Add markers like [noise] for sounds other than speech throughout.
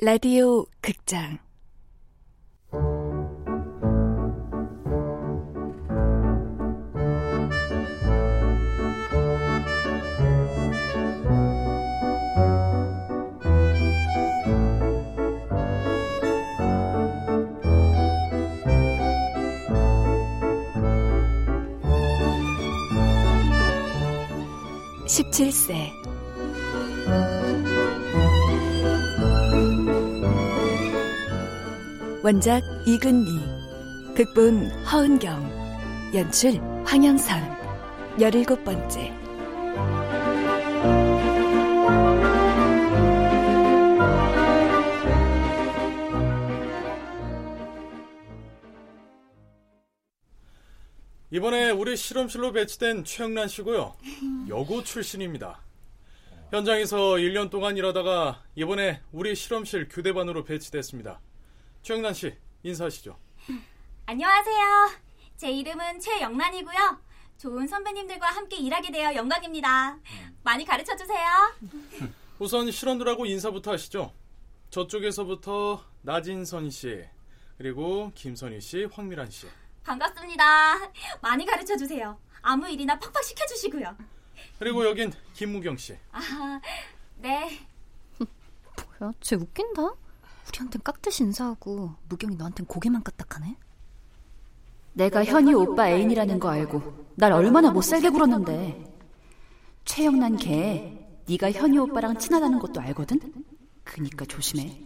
라디오 극장. 17세 원작 이근미 극본 허은경 연출 황영선 열일곱 번째 이번에 우리 실험실로 배치된 최영란 씨고요. 여고 출신입니다. 현장에서 1년 동안 일하다가 이번에 우리 실험실 교대반으로 배치됐습니다. 최영란 씨, 인사하시죠. 안녕하세요. 제 이름은 최영란이고요. 좋은 선배님들과 함께 일하게 되어 영광입니다. 많이 가르쳐 주세요. [laughs] 우선 실원들하고 인사부터 하시죠. 저쪽에서부터 나진선 씨, 그리고 김선희 씨, 황미란 씨. 반갑습니다. 많이 가르쳐 주세요. 아무 일이나 팍팍 시켜 주시고요. 그리고 여긴 김무경 씨. 아, 네. 뭐야, 쟤 웃긴다. 우리한텐 깍듯이 인사하고 무경이 너한텐 고개만 까딱하네. 내가 현이 오빠 애인이라는 거 알고 날 얼마나 못살게 굴었는데 최영란 걔 네가 현이 오빠랑 친하다는 것도 알거든? 그니까 조심해.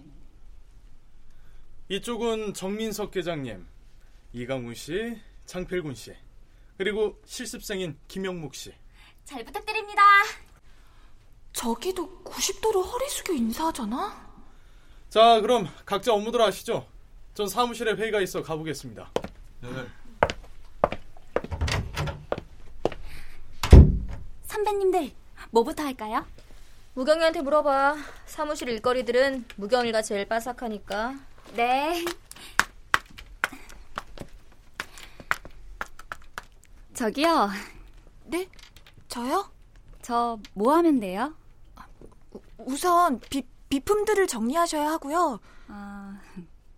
이쪽은 정민석 계장님, 이강훈 씨, 장필군 씨, 그리고 실습생인 김영묵 씨. 잘 부탁드립니다. 저기도 90도로 허리 숙여 인사하잖아? 자, 그럼 각자 업무들 아시죠? 전 사무실에 회의가 있어 가보겠습니다. 네. 선배님들, 뭐부터 할까요? 무경이한테 물어봐. 사무실 일거리들은 무경이가 제일 빠삭하니까. 네. 저기요. 네? 저요? 저 뭐 하면 돼요? 우선 비, 비품들을 정리하셔야 하고요. 아,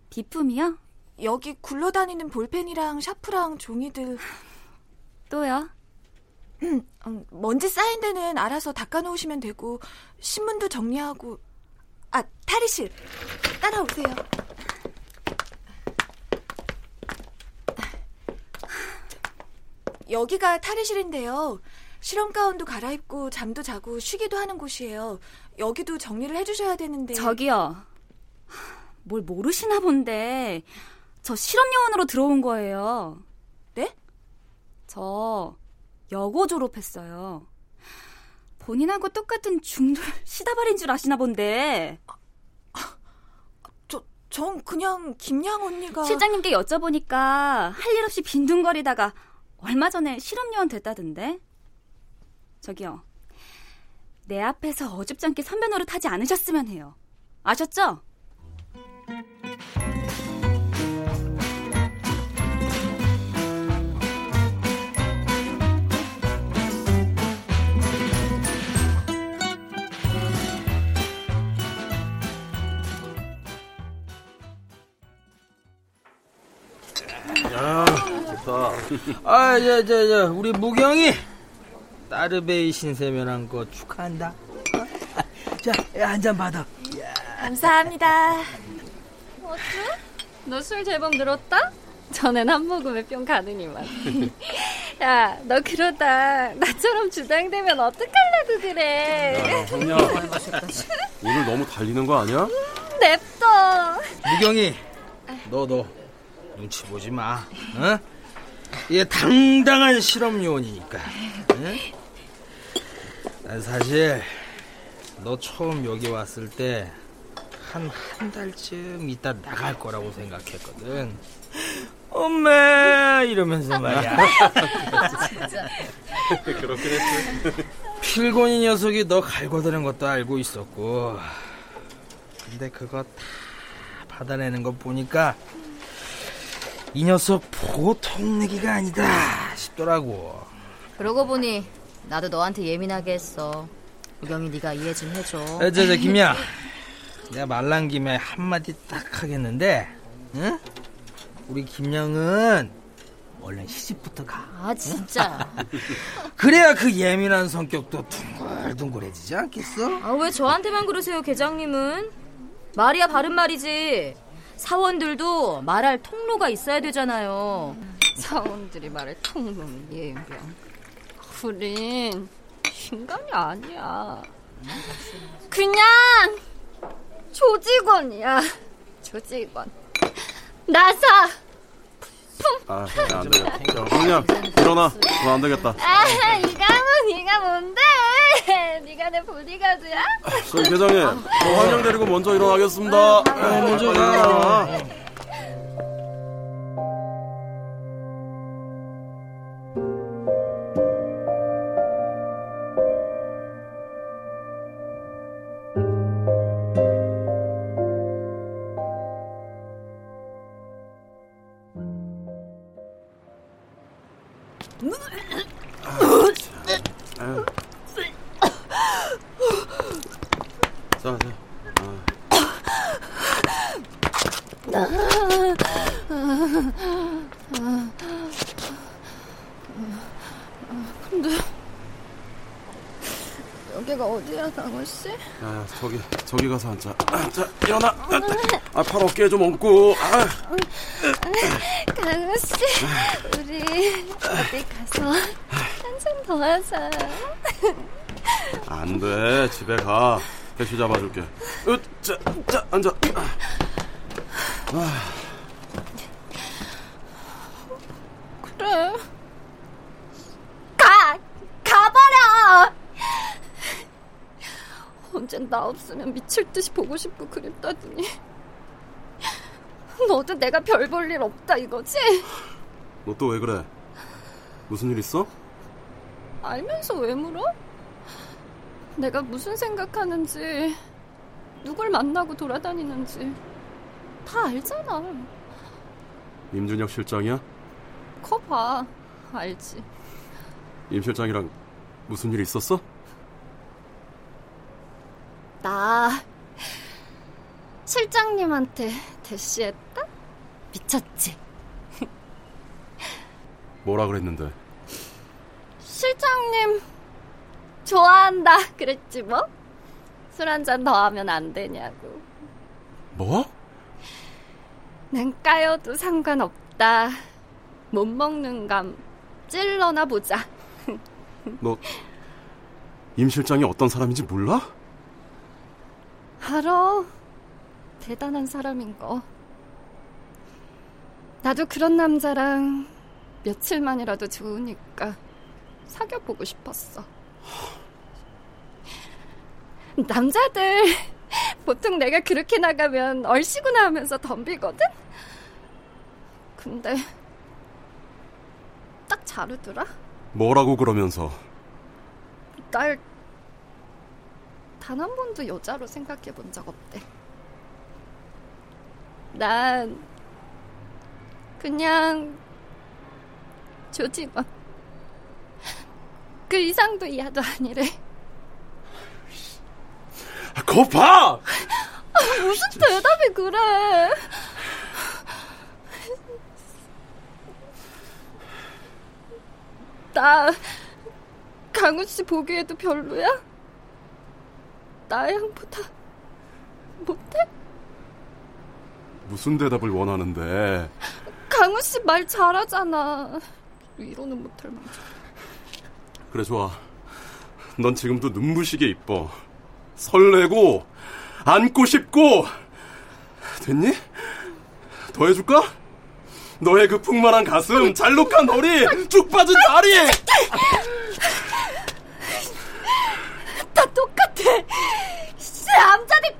비품이요? 여기 굴러다니는 볼펜이랑 샤프랑 종이들 또요? 음, 먼지 쌓인 데는 알아서 닦아놓으시면 되고 신문도 정리하고 아 탈의실 따라오세요. 여기가 탈의실인데요. 실험 가운도 갈아입고 잠도 자고 쉬기도 하는 곳이에요. 여기도 정리를 해주셔야 되는데. 저기요. 뭘 모르시나 본데 저 실험 요원으로 들어온 거예요. 네? 저 여고 졸업했어요. 본인하고 똑같은 중졸 [laughs] 시다발인 줄 아시나 본데. 저, 전 그냥 김양 언니가. 실장님께 여쭤보니까 할 일 없이 빈둥거리다가 얼마 전에 실험요원 됐다던데? 저기요. 내 앞에서 어줍지 않게 선배 노릇 하지 않으셨으면 해요. 아셨죠? 야, 좋다. 아, 저, 저, 저, 우리 무경이 따르베이 신세 면한 거 축하한다. [laughs] 자, 한 잔 받아. 감사합니다. 어쭈? 너술 제법 늘었다? 전엔 한 모금에 뿅 가느니만. [laughs] 야, 너 그러다 나처럼 주당되면 어떡하려고 그래. 야. 오늘 너무 달리는 거 아니야? 냅둬. 무경이, 너, 너, 눈치 보지 마. 어? 얘 당당한 실험 요원이니까. 응? 난 사실 너 처음 여기 왔을 때 한 한 달쯤 있다 나갈 거라고 생각했거든. 엄마 이러면서 말이야. 그렇긴 했지. 필곤이 녀석이 너 갈궈드는 것도 알고 있었고. 근데 그거 다 받아내는 거 보니까 이 녀석 보통 내기가 아니다 싶더라고. 그러고 보니 나도 너한테 예민하게 했어. 우경이 네가 이해 좀 해줘. 에, 저, 저, 김야. 내가 말란 김에 한마디 딱 하겠는데, 응? 우리 김양은 얼른 시집부터 가. 아 진짜. [laughs] 그래야 그 예민한 성격도 둥글둥글해지지 않겠어? 아 왜 저한테만 그러세요, 계장님은? 말이야 바른 말이지. 사원들도 말할 통로가 있어야 되잖아요. 사원들이 말할 통로는 예병. 우린 인간이 아니야. 그냥 조직원이야. 조직원. 나사. 아, 야, 안 되겠다. 야, 그냥 일어나. 안 되겠다. 아, 이강은 네가 뭔데? 네가 내 보디가드야? 저기 계장님, 저 환영 데리고 먼저 일어나겠습니다. 네, 먼저 일어나. 자, 자. 여기가 어디야, 강원 씨? 야, 야, 저기, 저기 가서 앉자. 아, 자, 일어나. 아, 팔 어깨 좀 얹고. 아, 강원 씨, 우리 어디 가서 한잔 더 하자. 안 돼. 집에 가. 배시 잡아줄게. 으, 자, 자, 앉아. 그래. 가! 가버려! 언젠 나 없으면 미칠 듯이 보고 싶고 그랬다더니 너도 내가 별 볼 일 없다 이거지? 너 또 왜 그래? 무슨 일 있어? 알면서 왜 물어? 내가 무슨 생각하는지 누굴 만나고 돌아다니는지 다 알잖아 임준혁 실장이야? 커 봐 알지 임 실장이랑 무슨 일 있었어? 나 실장님한테 대시했다? 미쳤지? 뭐라 그랬는데? 실장님 좋아한다 그랬지 뭐? 술 한 잔 더 하면 안 되냐고 뭐? 난 까여도 상관없다 못 먹는 감 찔러나 보자 너 [laughs] 임 실장이 어떤 사람인지 몰라? 알아 대단한 사람인 거 나도 그런 남자랑 며칠만이라도 좋으니까 사귀어보고 싶었어 남자들 보통 내가 그렇게 나가면 얼씨구나 하면서 덤비거든? 근데 딱 자르더라? 뭐라고 그러면서? 날 단 한 번도 여자로 생각해 본 적 없대. 난 그냥 조직원. 그 이상도 이하도 아니래. 아, 거 봐! 무슨 대답이 그래? 나 강우 씨 보기에도 별로야? 나의 향보다 못해? 무슨 대답을 원하는데? 강우 씨말 잘하잖아. 위로는 못할 만큼. 그래 좋아. 넌 지금도 눈부시게 이뻐. 설레고 안고 싶고 됐니? 더 해줄까? 너의 그 풍만한 가슴, 잘록한 허리, 쭉 빠진 다리. 다 똑같아. 씨, 남자들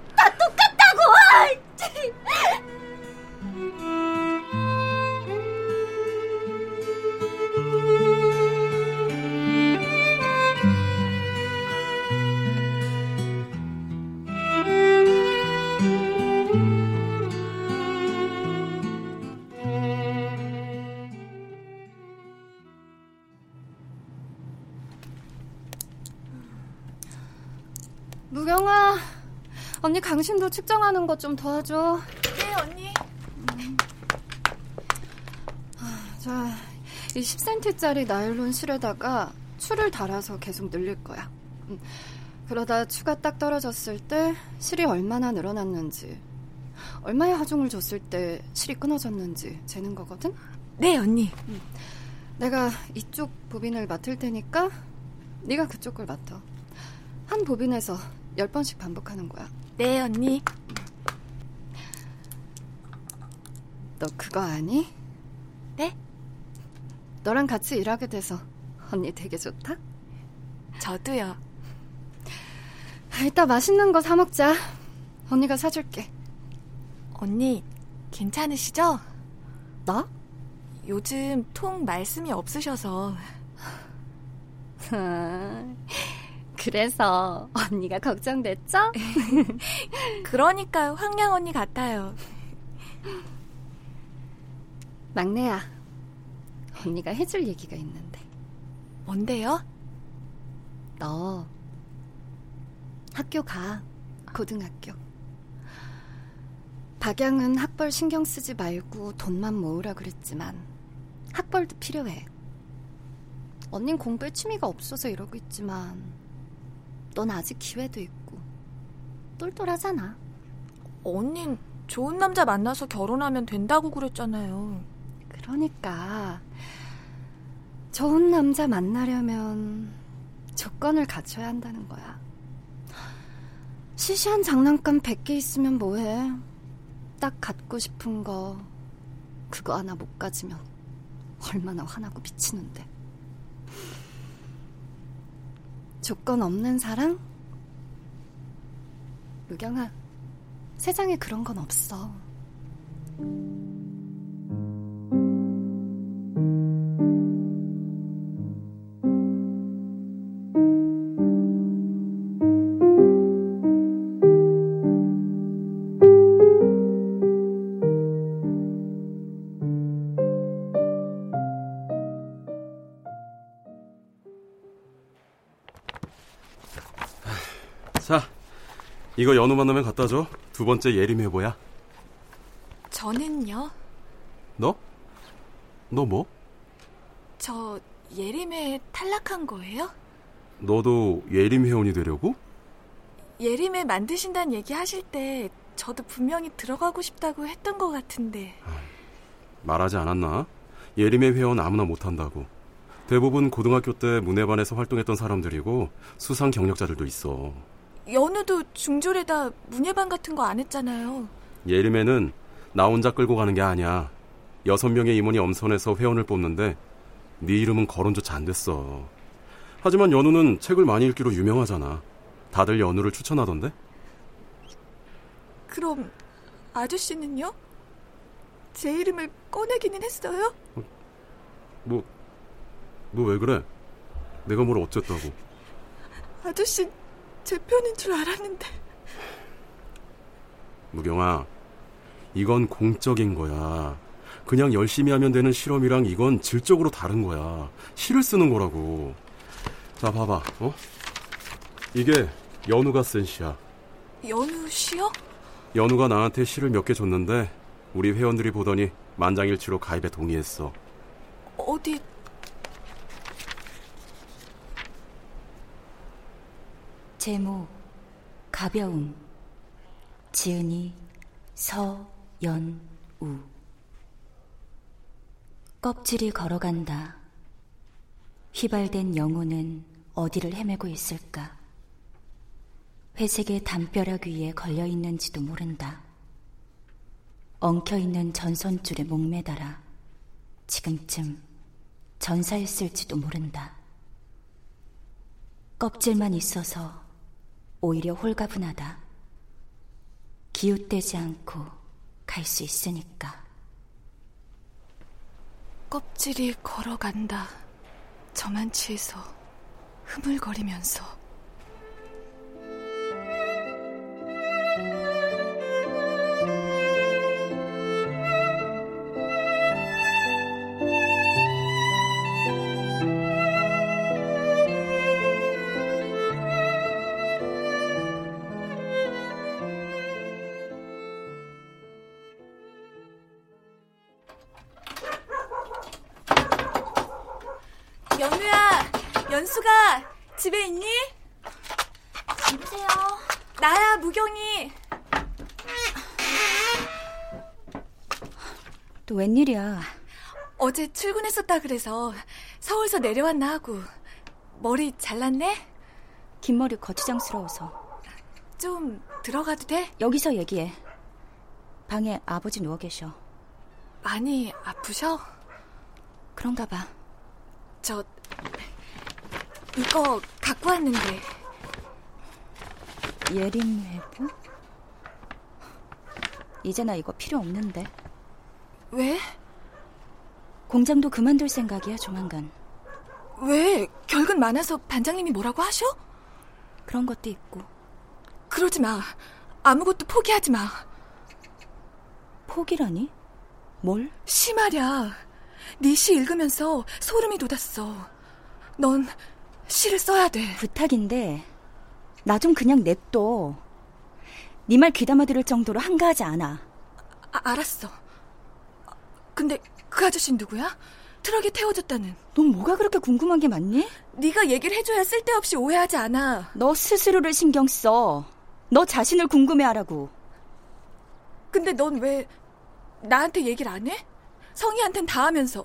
무경아, 언니 강신도 측정하는 거좀 도와줘. 네, 언니. 음. 자, 이 10cm짜리 나일론 실에다가 추를 달아서 계속 늘릴 거야. 음. 그러다 추가 딱 떨어졌을 때 실이 얼마나 늘어났는지, 얼마의 하중을 줬을 때 실이 끊어졌는지 재는 거거든? 네, 언니. 음. 내가 이쪽 보빈을 맡을 테니까 네가 그쪽 걸 맡아. 한 보빈에서 10번씩 반복하는 거야. 네, 언니. 너 그거 아니? 네? 너랑 같이 일하게 돼서 언니 되게 좋다? 저도요. 이따 맛있는 거 사 먹자. 언니가 사줄게. 언니, 괜찮으시죠? 나? 요즘 통 말씀이 없으셔서. 그래서 [laughs] 언니가 걱정됐죠? [laughs] 그러니까 황량 언니 같아요. 막내야, 언니가 해줄 얘기가 있는데. 뭔데요? 너 학교 가, 고등학교. 박양은 학벌 신경 쓰지 말고 돈만 모으라 그랬지만 학벌도 필요해. 언닌 공부에 취미가 없어서 이러고 있지만 넌 아직 기회도 있고 똘똘하잖아. 언닌 좋은 남자 만나서 결혼하면 된다고 그랬잖아요. 그러니까 좋은 남자 만나려면 조건을 갖춰야 한다는 거야. 시시한 장난감 100개 있으면 뭐해? 딱 갖고 싶은 거 그거 하나 못 가지면 얼마나 화나고 미치는데. 조건 없는 사랑? 무경아, 세상에 그런 건 없어. 자, 이거 연우 만나면 갖다 줘. 두 번째 예림 해보야. 저는요? 너? 너 뭐? 저 예림에 탈락한 거예요? 너도 예림 회원이 되려고? 예림에 만드신다는 얘기 하실 때 저도 분명히 들어가고 싶다고 했던 것 같은데. 말하지 않았나? 예림의 회원 아무나 못한다고. 대부분 고등학교 때 문예반에서 활동했던 사람들이고 수상 경력자들도 있어. 연우도 중졸에다 문예반 같은 거 안 했잖아요. 예림에는 나 혼자 끌고 가는 게 아니야. 여섯 명의 임원이 엄선해서 회원을 뽑는데 네 이름은 거론조차 안 됐어. 하지만 연우는 책을 많이 읽기로 유명하잖아. 다들 연우를 추천하던데? 그럼 아저씨는요? 제 이름을 꺼내기는 했어요? 뭐, 너 왜 그래? 내가 뭘 어쨌다고? 아저씨 제 편인 줄 알았는데. 무경아, 이건 공적인 거야. 그냥 열심히 하면 되는 실험이랑 이건 질적으로 다른 거야. 실을 쓰는 거라고. 자, 봐봐, 어? 이게 연우가 쓴 시야. 연우 씨요? 연우가 나한테 시를 몇 개 줬는데 우리 회원들이 보더니 만장일치로 가입에 동의했어. 어디 제목 가벼움 지은이 서연우 껍질이 걸어간다. 휘발된 영혼은 어디를 헤매고 있을까? 회색의 담벼락 위에 걸려 있는지도 모른다. 엉켜 있는 전선줄에 목매달아 지금쯤 전사했을지도 모른다. 껍질만 있어서 오히려 홀가분하다. 기웃대지 않고 갈 수 있으니까. 껍질이 걸어간다. 저만치에서 흐물거리면서. 연수가 집에 있니? 누구세요? 나야, 무경이. 또 웬일이야? 어제 출근했었다 그래서 서울서 내려왔나 하고. 머리 잘랐네? 긴 머리 거치장스러워서. 좀 들어가도 돼? 여기서 얘기해. 방에 아버지 누워 계셔. 많이 아프셔? 그런가 봐. 저 이거 갖고 왔는데 예림회부? 이제 나 이거 필요 없는데. 왜? 공장도 그만둘 생각이야, 조만간. 왜? 결근 많아서 반장님이 뭐라고 하셔? 그런 것도 있고. 그러지 마. 아무것도 포기하지 마. 포기라니? 뭘? 시 말이야. 네 시 읽으면서 소름이 돋았어. 넌 시를 써야 돼. 부탁인데 나 좀 그냥 냅둬. 네 말 귀담아 들을 정도로 한가하지 않아. 아, 알았어. 근데 그 아저씨는 누구야? 트럭에 태워졌다는. 넌 뭐가 그렇게 궁금한 게 많니? 네가 얘기를 해줘야 쓸데없이 오해하지 않아. 너 스스로를 신경 써. 너 자신을 궁금해하라고. 근데 넌 왜 나한테 얘기를 안 해? 성희한텐 다 하면서.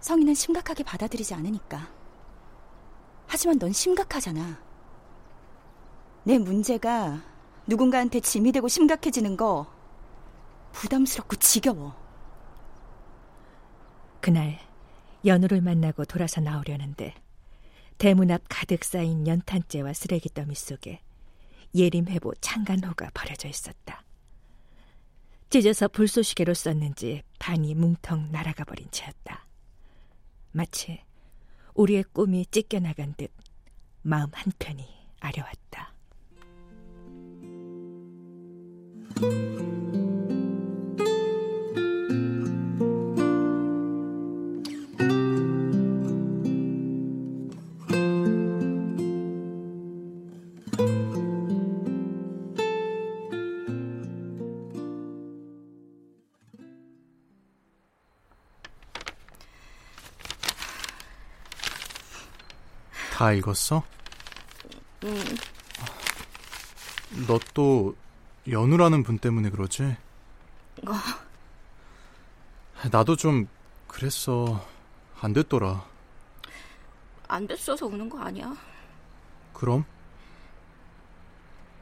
성희는 심각하게 받아들이지 않으니까. 하지만 넌 심각하잖아. 내 문제가 누군가한테 짐이 되고 심각해지는 거 부담스럽고 지겨워. 그날 연우를 만나고 돌아서 나오려는데 대문 앞 가득 쌓인 연탄재와 쓰레기 더미 속에 예림회보 창간호가 버려져 있었다. 찢어서 불쏘시개로 썼는지 반이 뭉텅 날아가 버린 채였다. 마치 우리의 꿈이 찢겨나간 듯 마음 한편이 아려왔다. 다 읽었어? 응. 너 또 연우라는 분 때문에 그러지? 어. 나도 좀 그랬어. 안 됐더라. 안 됐어서 우는 거 아니야. 그럼?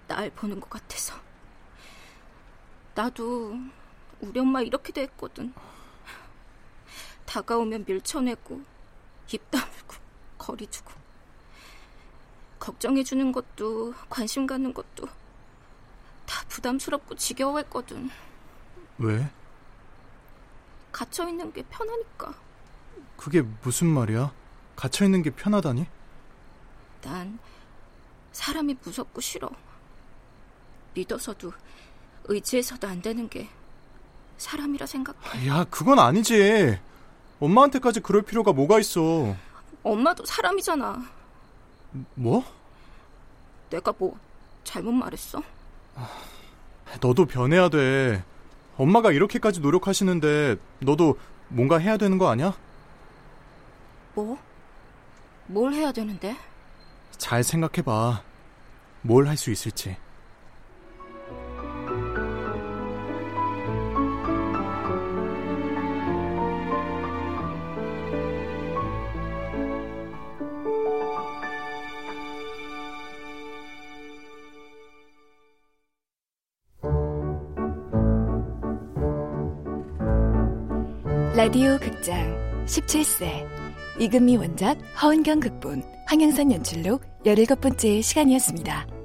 날 보는 것 같아서. 나도 우리 엄마 이렇게 됐거든. 다가오면 밀쳐내고 입 다물고 거리 주고 걱정해주는 것도 관심 갖는 것도 다 부담스럽고 지겨워했거든. 왜? 갇혀있는 게 편하니까. 그게 무슨 말이야? 갇혀있는 게 편하다니? 난 사람이 무섭고 싫어. 믿어서도 의지해서도 안 되는 게 사람이라 생각해. 야, 그건 아니지. 엄마한테까지 그럴 필요가 뭐가 있어. 엄마도 사람이잖아. 뭐? 내가 뭐 잘못 말했어? 너도 변해야 돼. 엄마가 이렇게까지 노력하시는데 너도 뭔가 해야 되는 거 아니야? 뭐? 뭘 해야 되는데? 잘 생각해봐. 뭘 할 수 있을지. 라디오 극장 17세 이금미 원작 허은경 극본 황영선 연출로 17번째 시간이었습니다.